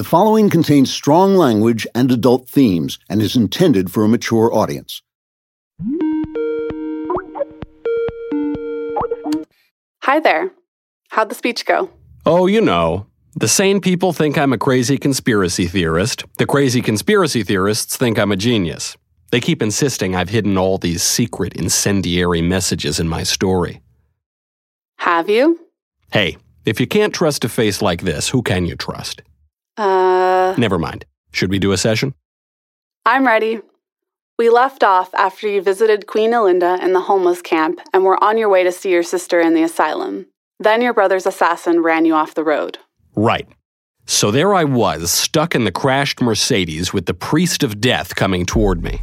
The following contains strong language and adult themes and is intended for a mature audience. Hi there. How'd the speech go? Oh, you know. The sane people think I'm a crazy conspiracy theorist. The crazy conspiracy theorists think I'm a genius. They keep insisting I've hidden all these secret incendiary messages in my story. Have you? Hey, if you can't trust a face like this, who can you trust? Uh, Never mind. Should we do a session? I'm ready. We left off after you visited Queen Elinda in the homeless camp and were on your way to see your sister in the asylum. Then your brother's assassin ran you off the road. Right. So there I was, stuck in the crashed Mercedes with the priest of death coming toward me.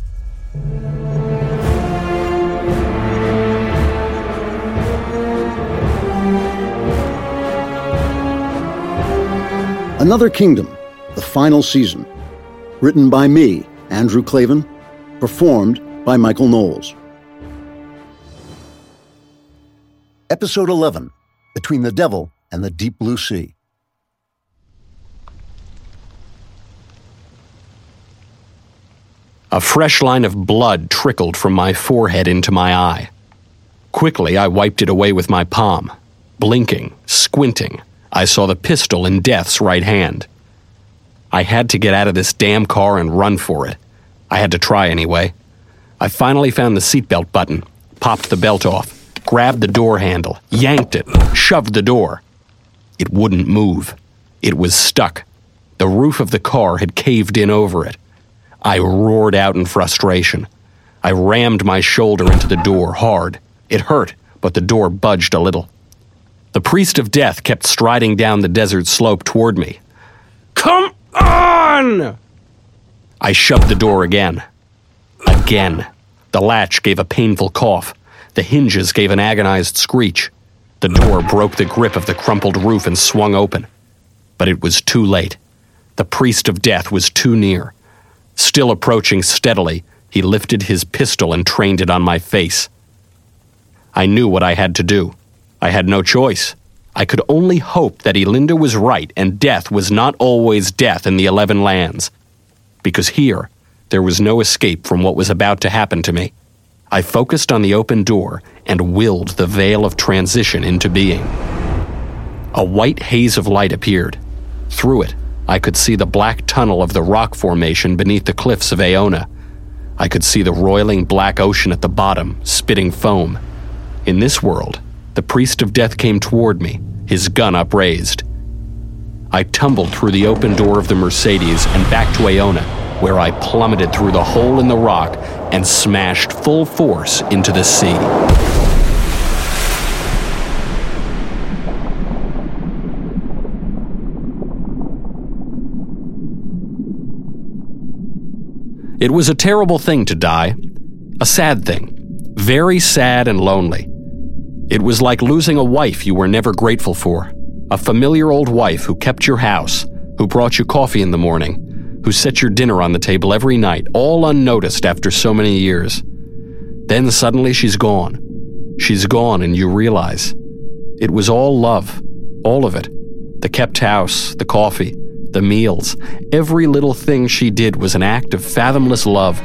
Another Kingdom, the final season. Written by me, Andrew Klavan. Performed by Michael Knowles. Episode 11 Between the Devil and the Deep Blue Sea. A fresh line of blood trickled from my forehead into my eye. Quickly, I wiped it away with my palm. Blinking, squinting, I saw the pistol in Death's right hand. I had to get out of this damn car and run for it. I had to try anyway. I finally found the seatbelt button, popped the belt off, grabbed the door handle, yanked it, shoved the door. It wouldn't move. It was stuck. The roof of the car had caved in over it. I roared out in frustration. I rammed my shoulder into the door hard. It hurt, but the door budged a little. The priest of death kept striding down the desert slope toward me. Come on! I shoved the door again. Again. The latch gave a painful cough. The hinges gave an agonized screech. The door broke the grip of the crumpled roof and swung open. But it was too late. The priest of death was too near. Still approaching steadily, he lifted his pistol and trained it on my face. I knew what I had to do. I had no choice. I could only hope that Elinda was right and death was not always death in the Eleven Lands. Because here, there was no escape from what was about to happen to me. I focused on the open door and willed the veil of transition into being. A white haze of light appeared. Through it, I could see the black tunnel of the rock formation beneath the cliffs of Aona. I could see the roiling black ocean at the bottom, spitting foam. In this world, the priest of death came toward me, his gun upraised. I tumbled through the open door of the Mercedes and back to Aona, where I plummeted through the hole in the rock and smashed full force into the sea. It was a terrible thing to die, a sad thing, very sad and lonely. It was like losing a wife you were never grateful for, a familiar old wife who kept your house, who brought you coffee in the morning, who set your dinner on the table every night, all unnoticed after so many years. Then suddenly she's gone. She's gone, and you realize it was all love, all of it. The kept house, the coffee, the meals, every little thing she did was an act of fathomless love.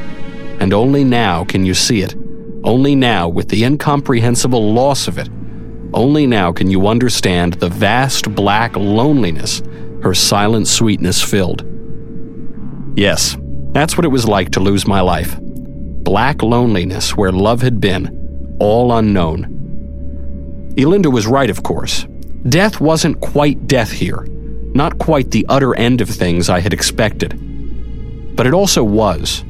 And only now can you see it. Only now, with the incomprehensible loss of it, only now can you understand the vast black loneliness her silent sweetness filled. Yes, that's what it was like to lose my life. Black loneliness where love had been, all unknown. Elinda was right, of course. Death wasn't quite death here, not quite the utter end of things I had expected. But it also was.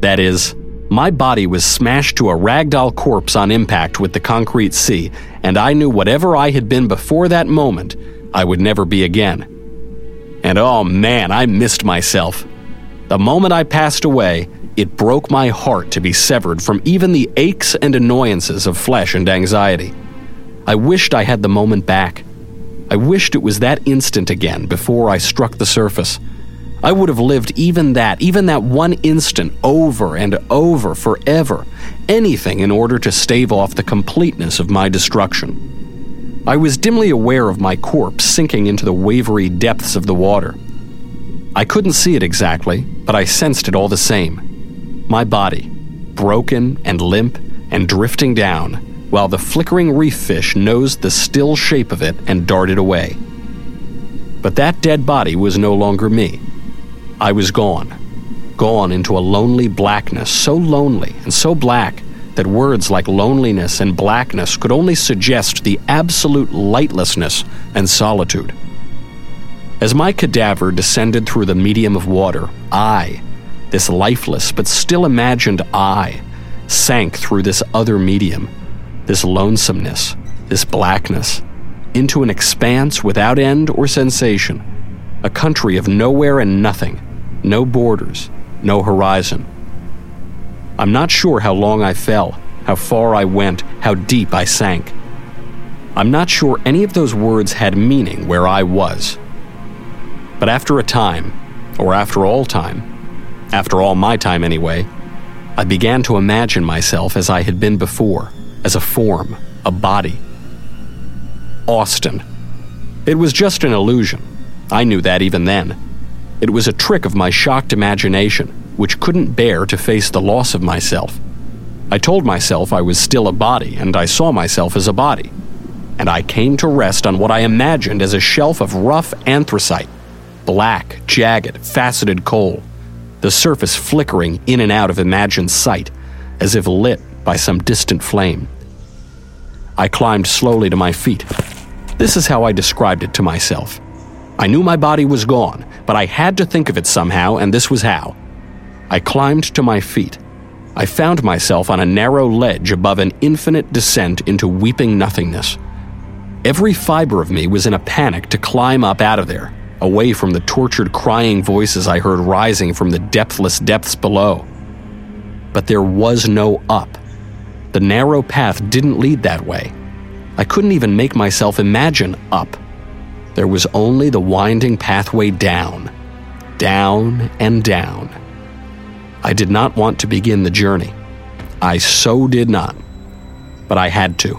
That is, my body was smashed to a ragdoll corpse on impact with the concrete sea, and I knew whatever I had been before that moment, I would never be again. And oh man, I missed myself. The moment I passed away, it broke my heart to be severed from even the aches and annoyances of flesh and anxiety. I wished I had the moment back. I wished it was that instant again before I struck the surface. I would have lived even that, even that one instant, over and over forever, anything in order to stave off the completeness of my destruction. I was dimly aware of my corpse sinking into the wavery depths of the water. I couldn't see it exactly, but I sensed it all the same. My body, broken and limp and drifting down, while the flickering reef fish nosed the still shape of it and darted away. But that dead body was no longer me. I was gone. Gone into a lonely blackness, so lonely and so black that words like loneliness and blackness could only suggest the absolute lightlessness and solitude. As my cadaver descended through the medium of water, I, this lifeless but still imagined I, sank through this other medium, this lonesomeness, this blackness, into an expanse without end or sensation, a country of nowhere and nothing, no borders, no horizon. I'm not sure how long I fell, how far I went, how deep I sank. I'm not sure any of those words had meaning where I was. But after a time, or after all time, after all my time anyway, I began to imagine myself as I had been before, as a form, a body. Austin. It was just an illusion. I knew that even then. It was a trick of my shocked imagination, which couldn't bear to face the loss of myself. I told myself I was still a body, and I saw myself as a body. And I came to rest on what I imagined as a shelf of rough anthracite black, jagged, faceted coal, the surface flickering in and out of imagined sight, as if lit by some distant flame. I climbed slowly to my feet. This is how I described it to myself. I knew my body was gone, but I had to think of it somehow, and this was how. I climbed to my feet. I found myself on a narrow ledge above an infinite descent into weeping nothingness. Every fiber of me was in a panic to climb up out of there, away from the tortured crying voices I heard rising from the depthless depths below. But there was no up. The narrow path didn't lead that way. I couldn't even make myself imagine up. There was only the winding pathway down, down and down. I did not want to begin the journey. I so did not. But I had to.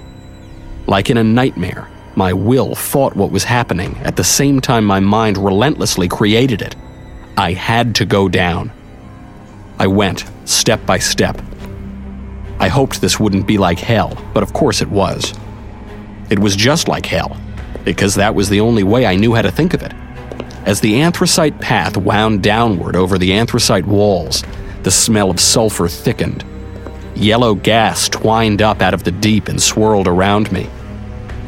Like in a nightmare, my will fought what was happening at the same time my mind relentlessly created it. I had to go down. I went, step by step. I hoped this wouldn't be like hell, but of course it was. It was just like hell, because that was the only way I knew how to think of it. As the anthracite path wound downward over the anthracite walls, the smell of sulfur thickened. Yellow gas twined up out of the deep and swirled around me.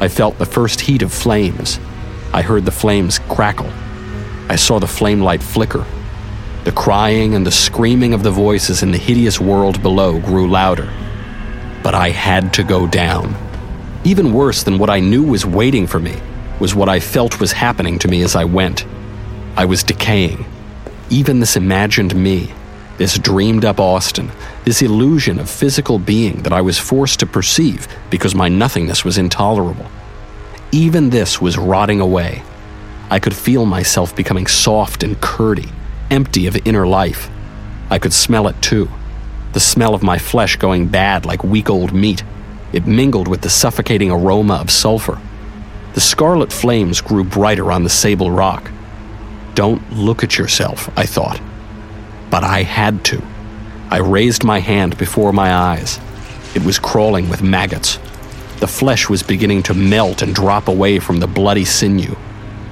I felt the first heat of flames. I heard the flames crackle. I saw the flame light flicker. The crying and the screaming of the voices in the hideous world below grew louder. But I had to go down. Even worse than what I knew was waiting for me was what I felt was happening to me as I went. I was decaying. Even this imagined me, this dreamed up Austin, this illusion of physical being that I was forced to perceive because my nothingness was intolerable. Even this was rotting away. I could feel myself becoming soft and curdy, empty of inner life. I could smell it too the smell of my flesh going bad like week old meat. It mingled with the suffocating aroma of sulfur. The scarlet flames grew brighter on the sable rock. Don't look at yourself, I thought. But I had to. I raised my hand before my eyes. It was crawling with maggots. The flesh was beginning to melt and drop away from the bloody sinew.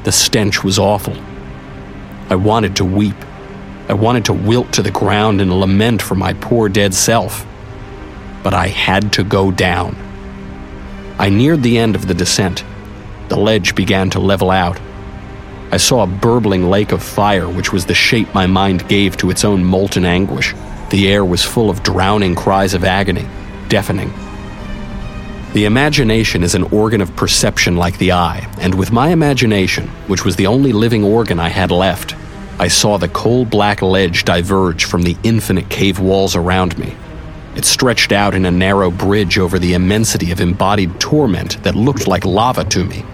The stench was awful. I wanted to weep. I wanted to wilt to the ground and lament for my poor dead self. But I had to go down. I neared the end of the descent. The ledge began to level out. I saw a burbling lake of fire, which was the shape my mind gave to its own molten anguish. The air was full of drowning cries of agony, deafening. The imagination is an organ of perception like the eye, and with my imagination, which was the only living organ I had left, I saw the coal black ledge diverge from the infinite cave walls around me. It stretched out in a narrow bridge over the immensity of embodied torment that looked like lava to me.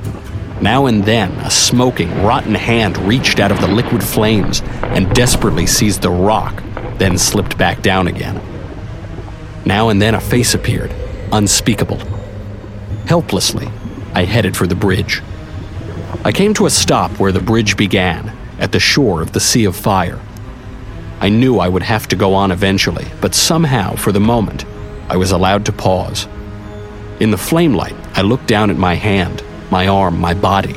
Now and then, a smoking, rotten hand reached out of the liquid flames and desperately seized the rock then slipped back down again. Now and then a face appeared, unspeakable. Helplessly, I headed for the bridge. I came to a stop where the bridge began, at the shore of the Sea of Fire. I knew I would have to go on eventually, but somehow, for the moment, I was allowed to pause. In the flame light, I looked down at my hand, my arm, my body.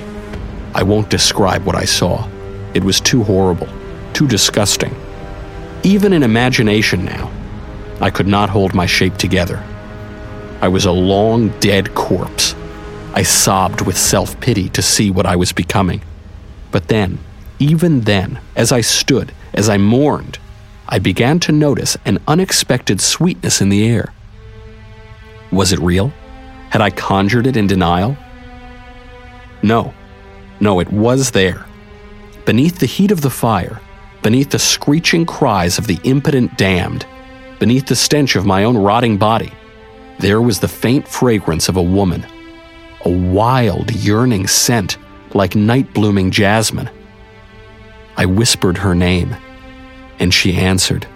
I won't describe what I saw. It was too horrible, too disgusting. Even in imagination now, I could not hold my shape together. I was a long, dead corpse. I sobbed with self pity to see what I was becoming. But then, even then, as I stood, as I mourned, I began to notice an unexpected sweetness in the air. Was it real? Had I conjured it in denial? No. No, it was there. Beneath the heat of the fire, beneath the screeching cries of the impotent damned, beneath the stench of my own rotting body, there was the faint fragrance of a woman, a wild, yearning scent like night blooming jasmine. I whispered her name, and she answered,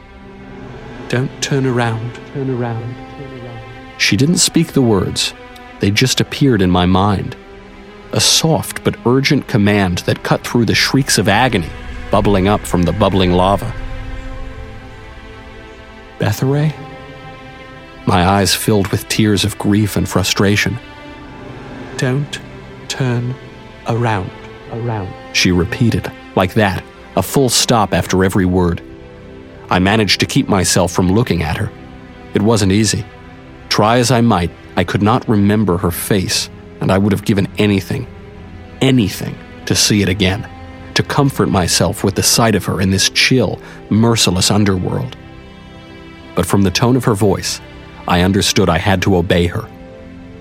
Don't turn around, turn around, turn around. She didn't speak the words, they just appeared in my mind. A soft but urgent command that cut through the shrieks of agony bubbling up from the bubbling lava. Betharay? My eyes filled with tears of grief and frustration. Don't turn around, around, she repeated, like that, a full stop after every word. I managed to keep myself from looking at her. It wasn't easy. Try as I might, I could not remember her face, and I would have given anything, anything, to see it again, to comfort myself with the sight of her in this chill, merciless underworld. But from the tone of her voice, I understood I had to obey her.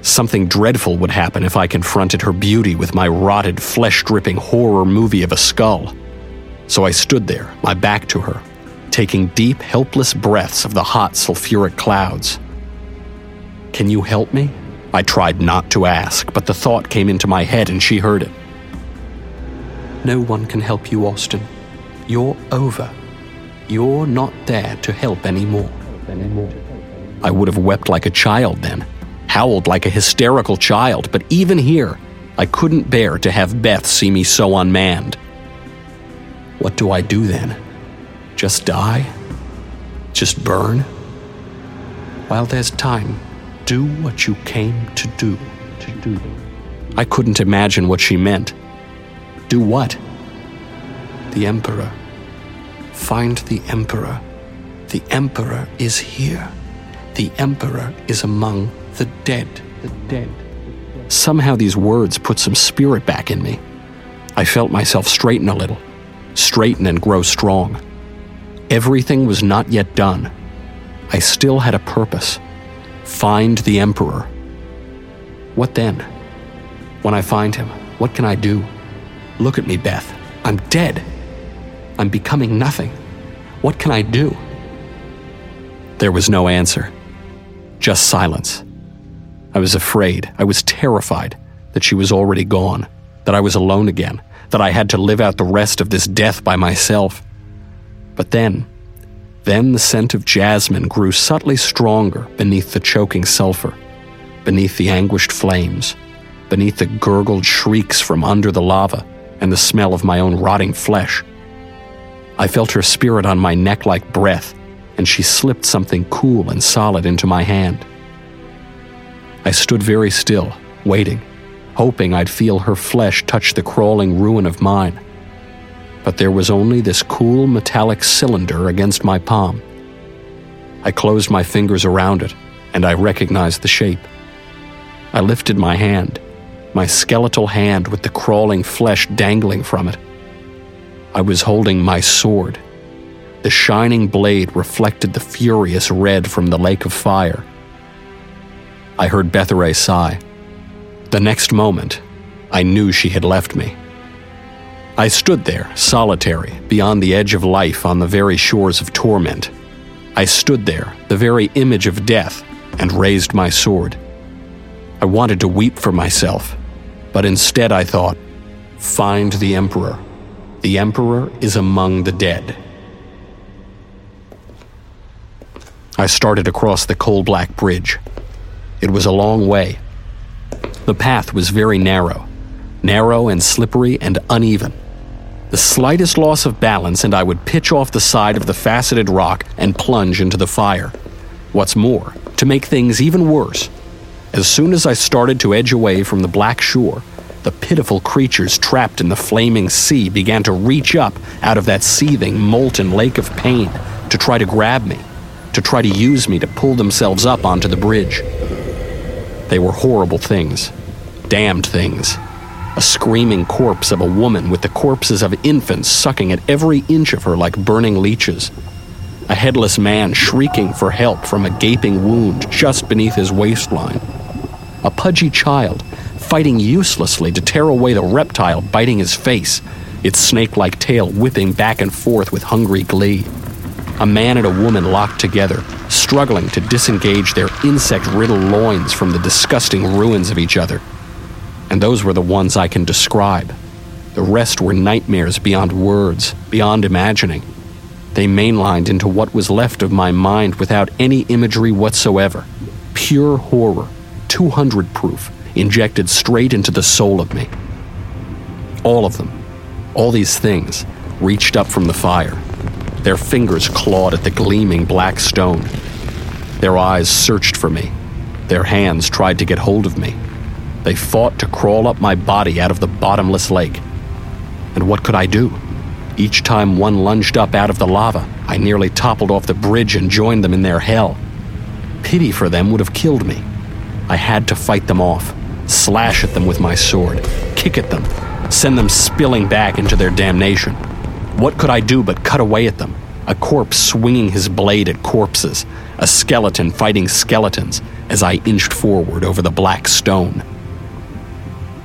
Something dreadful would happen if I confronted her beauty with my rotted, flesh dripping horror movie of a skull. So I stood there, my back to her, taking deep, helpless breaths of the hot, sulfuric clouds. Can you help me? I tried not to ask, but the thought came into my head and she heard it. No one can help you, Austin. You're over. You're not there to help anymore. I would have wept like a child then, howled like a hysterical child, but even here, I couldn't bear to have Beth see me so unmanned. What do I do then? Just die? Just burn? While there's time, do what you came to do. To do. I couldn't imagine what she meant. Do what? The Emperor. Find the Emperor. The Emperor is here the Emperor is among the dead. The dead. Somehow these words put some spirit back in me. I felt myself straighten a little, straighten and grow strong. Everything was not yet done. I still had a purpose find the Emperor. What then? When I find him, what can I do? Look at me, Beth. I'm dead. I'm becoming nothing. What can I do? There was no answer. Just silence. I was afraid, I was terrified that she was already gone, that I was alone again, that I had to live out the rest of this death by myself. But then, then the scent of jasmine grew subtly stronger beneath the choking sulfur, beneath the anguished flames, beneath the gurgled shrieks from under the lava and the smell of my own rotting flesh. I felt her spirit on my neck like breath, and she slipped something cool and solid into my hand. I stood very still, waiting, hoping I'd feel her flesh touch the crawling ruin of mine. But there was only this cool metallic cylinder against my palm. I closed my fingers around it, and I recognized the shape. I lifted my hand, my skeletal hand with the crawling flesh dangling from it. I was holding my sword the shining blade reflected the furious red from the lake of fire. I heard Betharay sigh. The next moment, I knew she had left me. I stood there, solitary, beyond the edge of life on the very shores of torment. I stood there, the very image of death, and raised my sword. I wanted to weep for myself, but instead I thought, Find the Emperor. The Emperor is among the dead. I started across the coal black bridge. It was a long way. The path was very narrow, narrow and slippery and uneven. The slightest loss of balance, and I would pitch off the side of the faceted rock and plunge into the fire. What's more, to make things even worse, as soon as I started to edge away from the black shore, the pitiful creatures trapped in the flaming sea began to reach up out of that seething, molten lake of pain to try to grab me, to try to use me to pull themselves up onto the bridge. They were horrible things, damned things. A screaming corpse of a woman with the corpses of infants sucking at every inch of her like burning leeches. A headless man shrieking for help from a gaping wound just beneath his waistline. A pudgy child fighting uselessly to tear away the reptile biting his face, its snake like tail whipping back and forth with hungry glee. A man and a woman locked together, struggling to disengage their insect riddled loins from the disgusting ruins of each other. And those were the ones I can describe. The rest were nightmares beyond words, beyond imagining. They mainlined into what was left of my mind without any imagery whatsoever. Pure horror, 200 proof, injected straight into the soul of me. All of them, all these things, reached up from the fire. Their fingers clawed at the gleaming black stone. Their eyes searched for me. Their hands tried to get hold of me. They fought to crawl up my body out of the bottomless lake. And what could I do? Each time one lunged up out of the lava, I nearly toppled off the bridge and joined them in their hell. Pity for them would have killed me. I had to fight them off, slash at them with my sword, kick at them, send them spilling back into their damnation. What could I do but cut away at them? A corpse swinging his blade at corpses, a skeleton fighting skeletons as I inched forward over the black stone.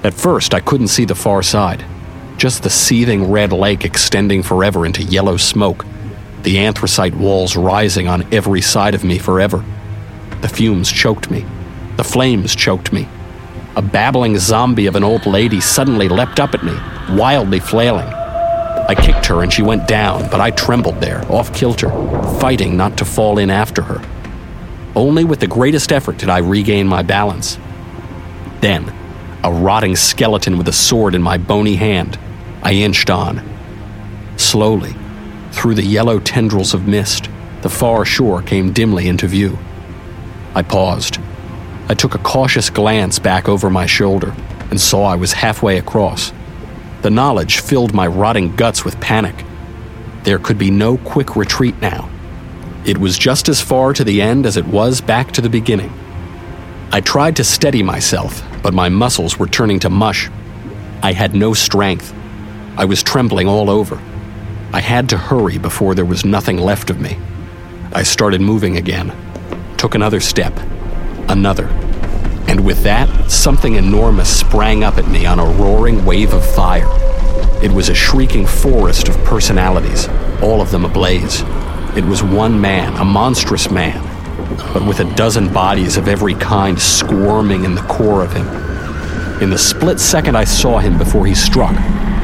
At first, I couldn't see the far side, just the seething red lake extending forever into yellow smoke, the anthracite walls rising on every side of me forever. The fumes choked me, the flames choked me. A babbling zombie of an old lady suddenly leapt up at me, wildly flailing. I kicked her and she went down, but I trembled there, off kilter, fighting not to fall in after her. Only with the greatest effort did I regain my balance. Then, a rotting skeleton with a sword in my bony hand, I inched on. Slowly, through the yellow tendrils of mist, the far shore came dimly into view. I paused. I took a cautious glance back over my shoulder and saw I was halfway across. The knowledge filled my rotting guts with panic. There could be no quick retreat now. It was just as far to the end as it was back to the beginning. I tried to steady myself, but my muscles were turning to mush. I had no strength. I was trembling all over. I had to hurry before there was nothing left of me. I started moving again, took another step, another. And with that, something enormous sprang up at me on a roaring wave of fire. It was a shrieking forest of personalities, all of them ablaze. It was one man, a monstrous man, but with a dozen bodies of every kind squirming in the core of him. In the split second I saw him before he struck,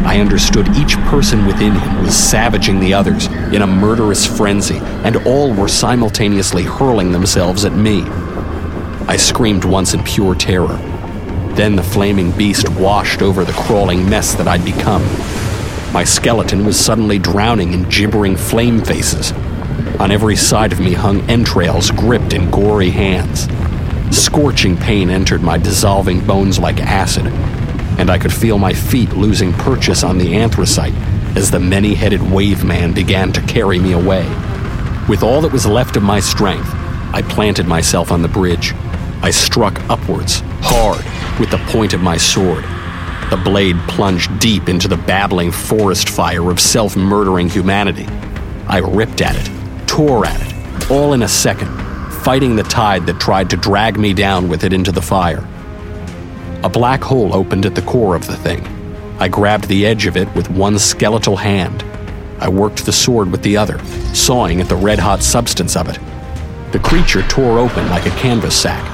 I understood each person within him was savaging the others in a murderous frenzy, and all were simultaneously hurling themselves at me. I screamed once in pure terror. Then the flaming beast washed over the crawling mess that I'd become. My skeleton was suddenly drowning in gibbering flame faces. On every side of me hung entrails gripped in gory hands. Scorching pain entered my dissolving bones like acid, and I could feel my feet losing purchase on the anthracite as the many headed wave man began to carry me away. With all that was left of my strength, I planted myself on the bridge. I struck upwards, hard, with the point of my sword. The blade plunged deep into the babbling forest fire of self murdering humanity. I ripped at it, tore at it, all in a second, fighting the tide that tried to drag me down with it into the fire. A black hole opened at the core of the thing. I grabbed the edge of it with one skeletal hand. I worked the sword with the other, sawing at the red hot substance of it. The creature tore open like a canvas sack.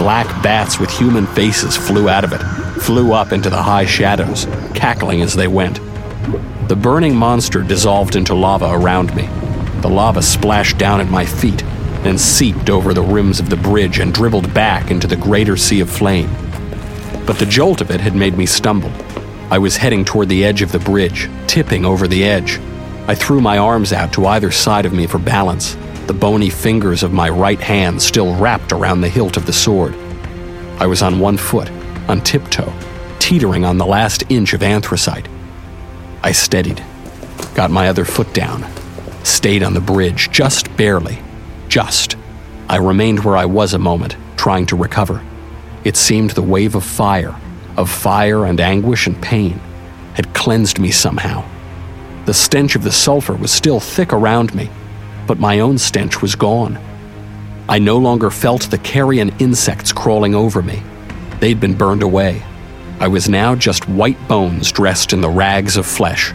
Black bats with human faces flew out of it, flew up into the high shadows, cackling as they went. The burning monster dissolved into lava around me. The lava splashed down at my feet, then seeped over the rims of the bridge and dribbled back into the greater sea of flame. But the jolt of it had made me stumble. I was heading toward the edge of the bridge, tipping over the edge. I threw my arms out to either side of me for balance, the bony fingers of my right hand still wrapped around the hilt of the sword. I was on one foot, on tiptoe, teetering on the last inch of anthracite. I steadied, got my other foot down, stayed on the bridge, just barely. Just. I remained where I was a moment, trying to recover. It seemed the wave of fire, of fire and anguish and pain, had cleansed me somehow. The stench of the sulfur was still thick around me, but my own stench was gone. I no longer felt the carrion insects crawling over me. They'd been burned away. I was now just white bones dressed in the rags of flesh.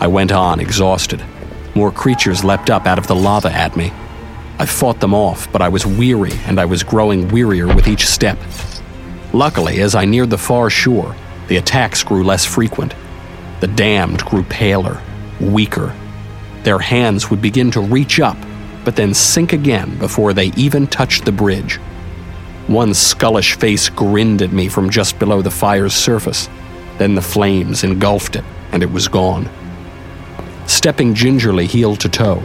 I went on, exhausted. More creatures leapt up out of the lava at me. I fought them off, but I was weary and I was growing wearier with each step. Luckily, as I neared the far shore, the attacks grew less frequent. The damned grew paler, weaker. Their hands would begin to reach up, but then sink again before they even touched the bridge. One skullish face grinned at me from just below the fire's surface. Then the flames engulfed it, and it was gone. Stepping gingerly heel to toe,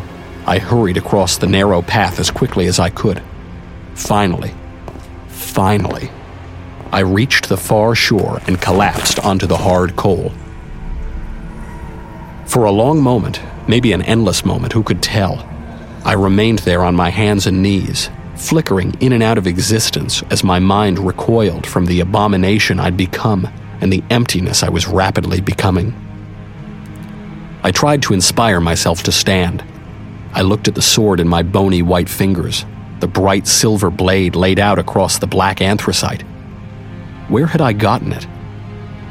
I hurried across the narrow path as quickly as I could. Finally, finally, I reached the far shore and collapsed onto the hard coal. For a long moment, maybe an endless moment, who could tell, I remained there on my hands and knees, flickering in and out of existence as my mind recoiled from the abomination I'd become and the emptiness I was rapidly becoming. I tried to inspire myself to stand. I looked at the sword in my bony white fingers, the bright silver blade laid out across the black anthracite. Where had I gotten it?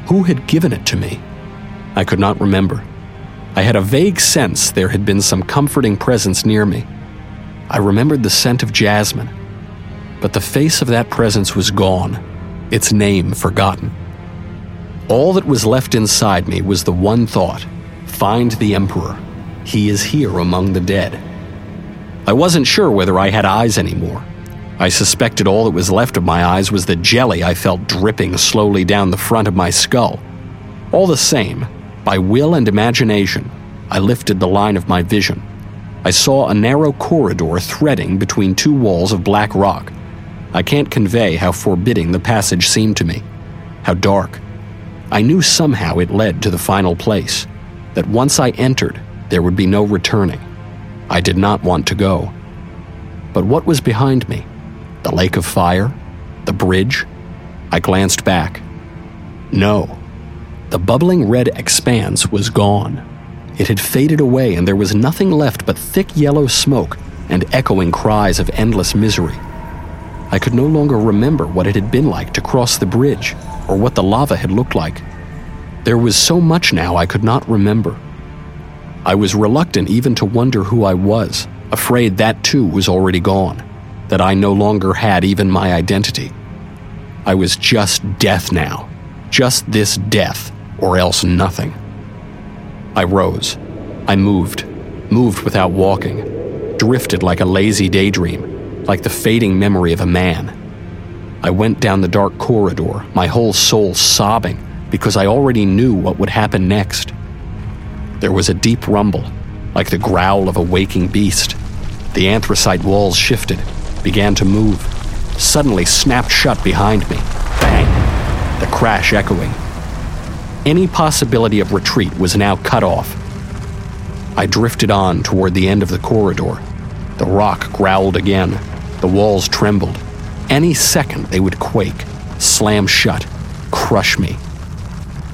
Who had given it to me? I could not remember. I had a vague sense there had been some comforting presence near me. I remembered the scent of jasmine, but the face of that presence was gone, its name forgotten. All that was left inside me was the one thought find the Emperor. He is here among the dead. I wasn't sure whether I had eyes anymore. I suspected all that was left of my eyes was the jelly I felt dripping slowly down the front of my skull. All the same, by will and imagination, I lifted the line of my vision. I saw a narrow corridor threading between two walls of black rock. I can't convey how forbidding the passage seemed to me, how dark. I knew somehow it led to the final place, that once I entered, there would be no returning. I did not want to go. But what was behind me? The lake of fire? The bridge? I glanced back. No. The bubbling red expanse was gone. It had faded away, and there was nothing left but thick yellow smoke and echoing cries of endless misery. I could no longer remember what it had been like to cross the bridge, or what the lava had looked like. There was so much now I could not remember. I was reluctant even to wonder who I was, afraid that too was already gone that I no longer had even my identity. I was just death now, just this death, or else nothing. I rose. I moved, moved without walking, drifted like a lazy daydream, like the fading memory of a man. I went down the dark corridor, my whole soul sobbing because I already knew what would happen next. There was a deep rumble, like the growl of a waking beast. The anthracite walls shifted, began to move, suddenly snapped shut behind me. Bang! The crash echoing. Any possibility of retreat was now cut off. I drifted on toward the end of the corridor. The rock growled again. The walls trembled. Any second they would quake, slam shut, crush me.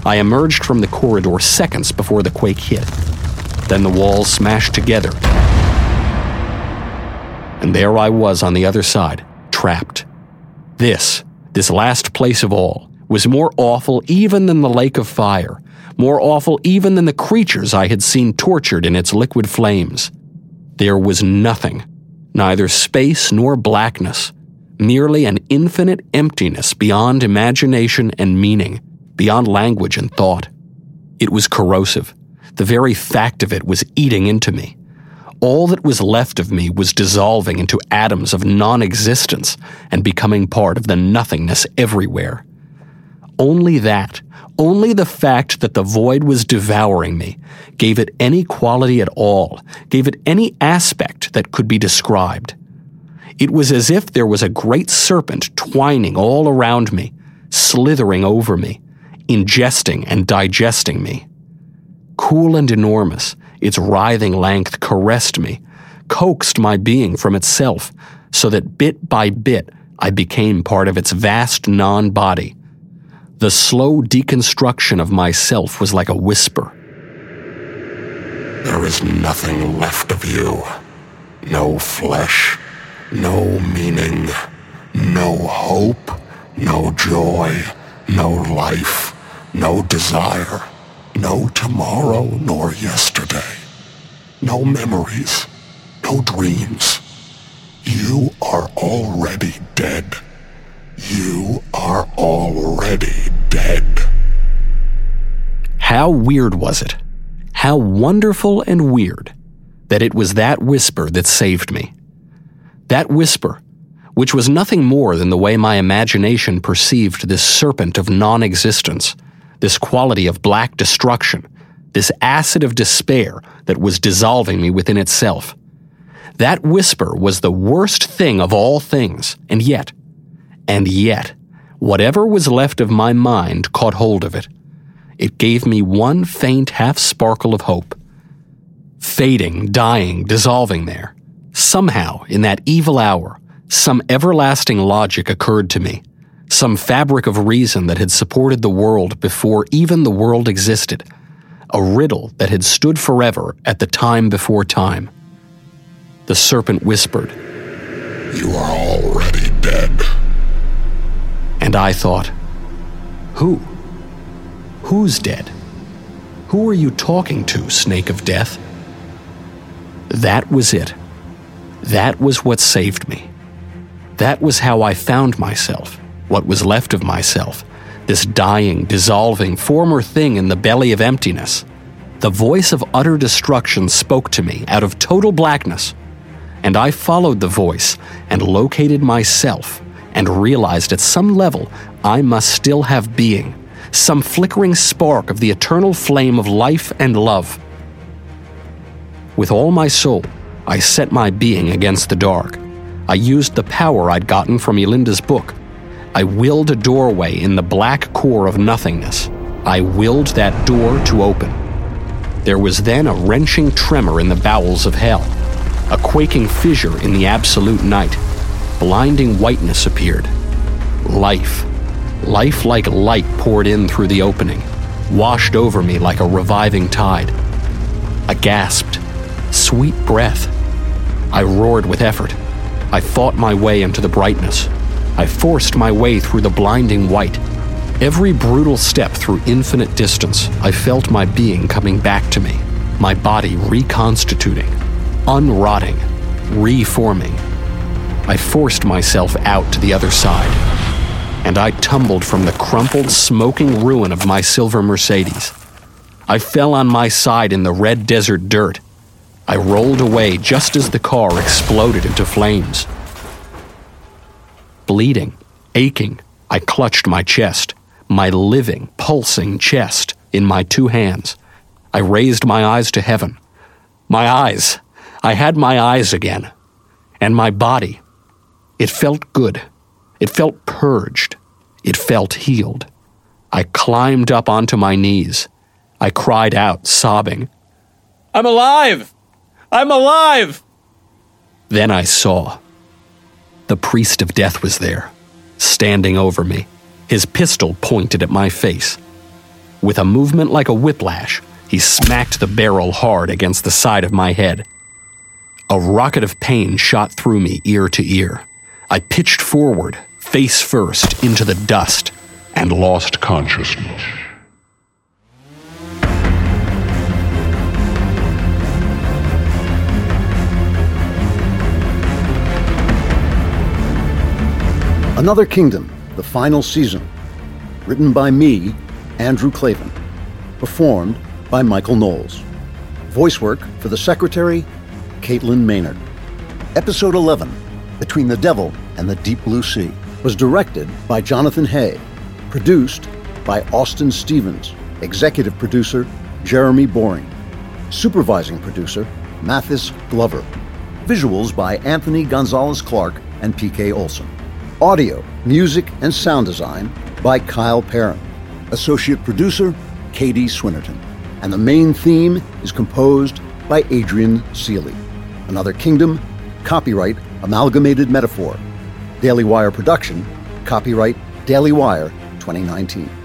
I emerged from the corridor seconds before the quake hit. Then the walls smashed together and there I was on the other side, trapped. This, this last place of all, was more awful even than the lake of fire, more awful even than the creatures I had seen tortured in its liquid flames. There was nothing, neither space nor blackness, merely an infinite emptiness beyond imagination and meaning, beyond language and thought. It was corrosive. The very fact of it was eating into me all that was left of me was dissolving into atoms of non existence and becoming part of the nothingness everywhere. Only that, only the fact that the void was devouring me, gave it any quality at all, gave it any aspect that could be described. It was as if there was a great serpent twining all around me, slithering over me, ingesting and digesting me. Cool and enormous, its writhing length caressed me, coaxed my being from itself, so that bit by bit I became part of its vast non body. The slow deconstruction of myself was like a whisper. There is nothing left of you. No flesh, no meaning, no hope, no joy, no life, no desire, no tomorrow nor yesterday, no memories, no dreams. You are already dead. You are already dead. How weird was it? How wonderful and weird that it was that whisper that saved me. That whisper, which was nothing more than the way my imagination perceived this serpent of non existence, this quality of black destruction, this acid of despair that was dissolving me within itself. That whisper was the worst thing of all things, and yet, and yet, whatever was left of my mind caught hold of it. It gave me one faint half sparkle of hope. Fading, dying, dissolving there. Somehow, in that evil hour, some everlasting logic occurred to me, some fabric of reason that had supported the world before even the world existed, a riddle that had stood forever at the time before time. The serpent whispered, You are already. And I thought, Who? Who's dead? Who are you talking to, snake of death? That was it. That was what saved me. That was how I found myself, what was left of myself, this dying, dissolving, former thing in the belly of emptiness. The voice of utter destruction spoke to me out of total blackness, and I followed the voice and located myself and realized at some level I must still have being, some flickering spark of the eternal flame of life and love. With all my soul, I set my being against the dark. I used the power I'd gotten from Elinda's book. I willed a doorway in the black core of nothingness. I willed that door to open. There was then a wrenching tremor in the bowels of hell, a quaking fissure in the absolute night. Blinding whiteness appeared. Life, life like light poured in through the opening, washed over me like a reviving tide. I gasped. Sweet breath. I roared with effort. I fought my way into the brightness. I forced my way through the blinding white. Every brutal step through infinite distance, I felt my being coming back to me, my body reconstituting, unrotting, reforming. I forced myself out to the other side, and I tumbled from the crumpled, smoking ruin of my silver Mercedes. I fell on my side in the red desert dirt. I rolled away just as the car exploded into flames. Bleeding, aching, I clutched my chest, my living, pulsing chest, in my two hands. I raised my eyes to heaven. My eyes! I had my eyes again. And my body. It felt good. It felt purged. It felt healed. I climbed up onto my knees. I cried out, sobbing, I'm alive! I'm alive! Then I saw. The priest of death was there, standing over me, his pistol pointed at my face. With a movement like a whiplash, he smacked the barrel hard against the side of my head. A rocket of pain shot through me ear to ear. I pitched forward, face first, into the dust, and lost consciousness. Another Kingdom, the final season. Written by me, Andrew Klavan. Performed by Michael Knowles. Voice work for the Secretary, Caitlin Maynard. Episode 11, Between the Devil and the Deep Blue Sea, was directed by Jonathan Hay. Produced by Austin Stevens. Executive producer Jeremy Boring. Supervising producer Mathis Glover. Visuals by Anthony Gonzalez Clark and PK Olson. Audio, music, and sound design by Kyle Perrin. Associate producer Katie Swinnerton. And the main theme is composed by Adrian Seeley. Another Kingdom, copyright Amalgamated Metaphor. Daily Wire production, copyright Daily Wire 2019.